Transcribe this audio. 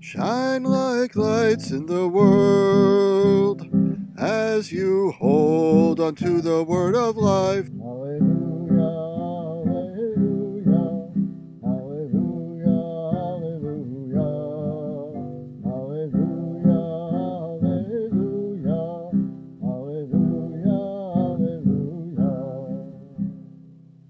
shine like lights in the world as you hold onto the word of life. Hallelujah.